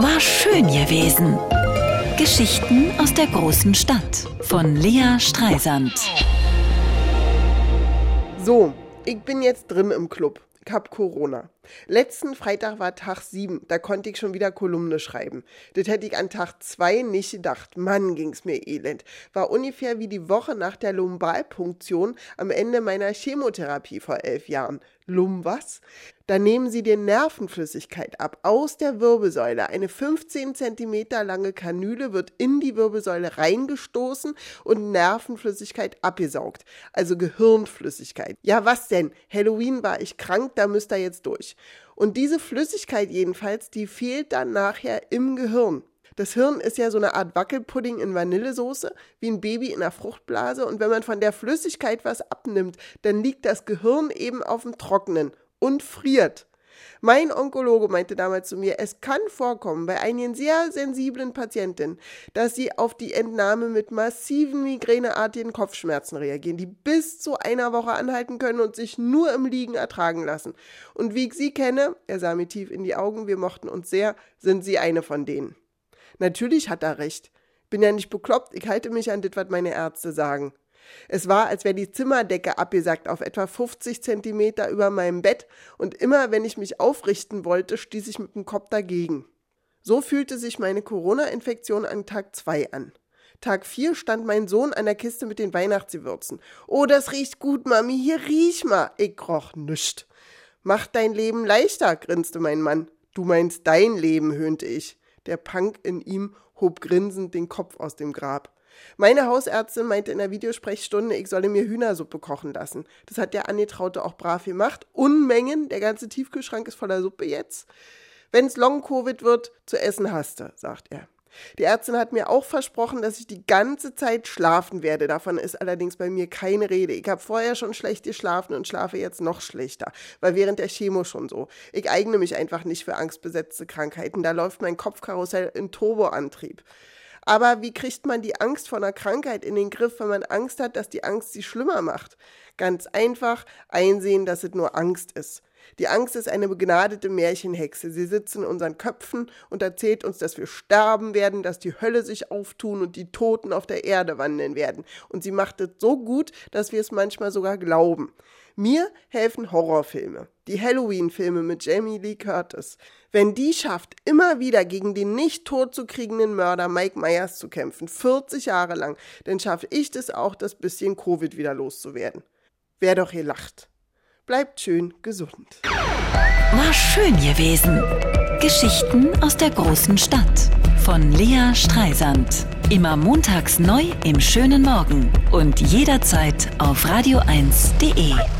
War schön gewesen. Geschichten aus der großen Stadt von Lea Streisand. So, ich bin jetzt drin im Club. Ich hab Corona. Letzten Freitag war Tag 7, da konnte ich schon wieder Kolumne schreiben. Das hätte ich an Tag 2 nicht gedacht. Mann, ging's mir elend. War ungefähr wie die Woche nach der Lumbalpunktion am Ende meiner Chemotherapie vor elf Jahren. Lum was? Da nehmen sie dir Nervenflüssigkeit ab aus der Wirbelsäule. Eine 15 Zentimeter lange Kanüle wird in die Wirbelsäule reingestoßen und Nervenflüssigkeit abgesaugt. Also Gehirnflüssigkeit. Ja, was denn? Halloween war ich krank, da müsst ihr jetzt durch. Und diese Flüssigkeit jedenfalls, die fehlt dann nachher im Gehirn. Das Hirn ist ja so eine Art Wackelpudding in Vanillesoße, wie ein Baby in einer Fruchtblase. Und wenn man von der Flüssigkeit was abnimmt, dann liegt das Gehirn eben auf dem Trockenen und friert. Mein Onkologe meinte damals zu mir, es kann vorkommen bei einigen sehr sensiblen Patienten, dass sie auf die Entnahme mit massiven migräneartigen Kopfschmerzen reagieren, die bis zu einer Woche anhalten können und sich nur im Liegen ertragen lassen. Und wie ich sie kenne, er sah mir tief in die Augen, wir mochten uns sehr, sind sie eine von denen. Natürlich hat er recht. Bin ja nicht bekloppt, ich halte mich an das, was meine Ärzte sagen. Es war, als wäre die Zimmerdecke abgesackt auf etwa 50 Zentimeter über meinem Bett und immer, wenn ich mich aufrichten wollte, stieß ich mit dem Kopf dagegen. So fühlte sich meine Corona-Infektion an Tag 2 an. Tag 4 stand mein Sohn an der Kiste mit den Weihnachtsgewürzen. Oh, das riecht gut, Mami, hier riech mal. Ich roch nüscht. Mach dein Leben leichter, grinste mein Mann. Du meinst dein Leben, höhnte ich. Der Punk in ihm hob grinsend den Kopf aus dem Grab. Meine Hausärztin meinte in der Videosprechstunde, ich solle mir Hühnersuppe kochen lassen. Das hat der Angetraute auch brav gemacht. Unmengen, der ganze Tiefkühlschrank ist voller Suppe jetzt. Wenn's Long-Covid wird, zu essen haste, sagt er. Die Ärztin hat mir auch versprochen, dass ich die ganze Zeit schlafen werde. Davon ist allerdings bei mir keine Rede. Ich habe vorher schon schlecht geschlafen und schlafe jetzt noch schlechter, weil während der Chemo schon so. Ich eigne mich einfach nicht für angstbesetzte Krankheiten. Da läuft mein Kopfkarussell in Turboantrieb. Aber wie kriegt man die Angst vor einer Krankheit in den Griff, wenn man Angst hat, dass die Angst sie schlimmer macht? Ganz einfach einsehen, dass es nur Angst ist. Die Angst ist eine begnadete Märchenhexe. Sie sitzt in unseren Köpfen und erzählt uns, dass wir sterben werden, dass die Hölle sich auftun und die Toten auf der Erde wandeln werden. Und sie macht es so gut, dass wir es manchmal sogar glauben. Mir helfen Horrorfilme. Die Halloween-Filme mit Jamie Lee Curtis. Wenn die schafft, immer wieder gegen den nicht tot zu kriegenden Mörder Mike Myers zu kämpfen, 40 Jahre lang, dann schaffe ich das auch, das bisschen Covid wieder loszuwerden. Wer doch hier lacht. Bleibt schön gesund. War schön gewesen. Geschichten aus der großen Stadt von Lea Streisand. Immer montags neu im schönen Morgen und jederzeit auf radio1.de.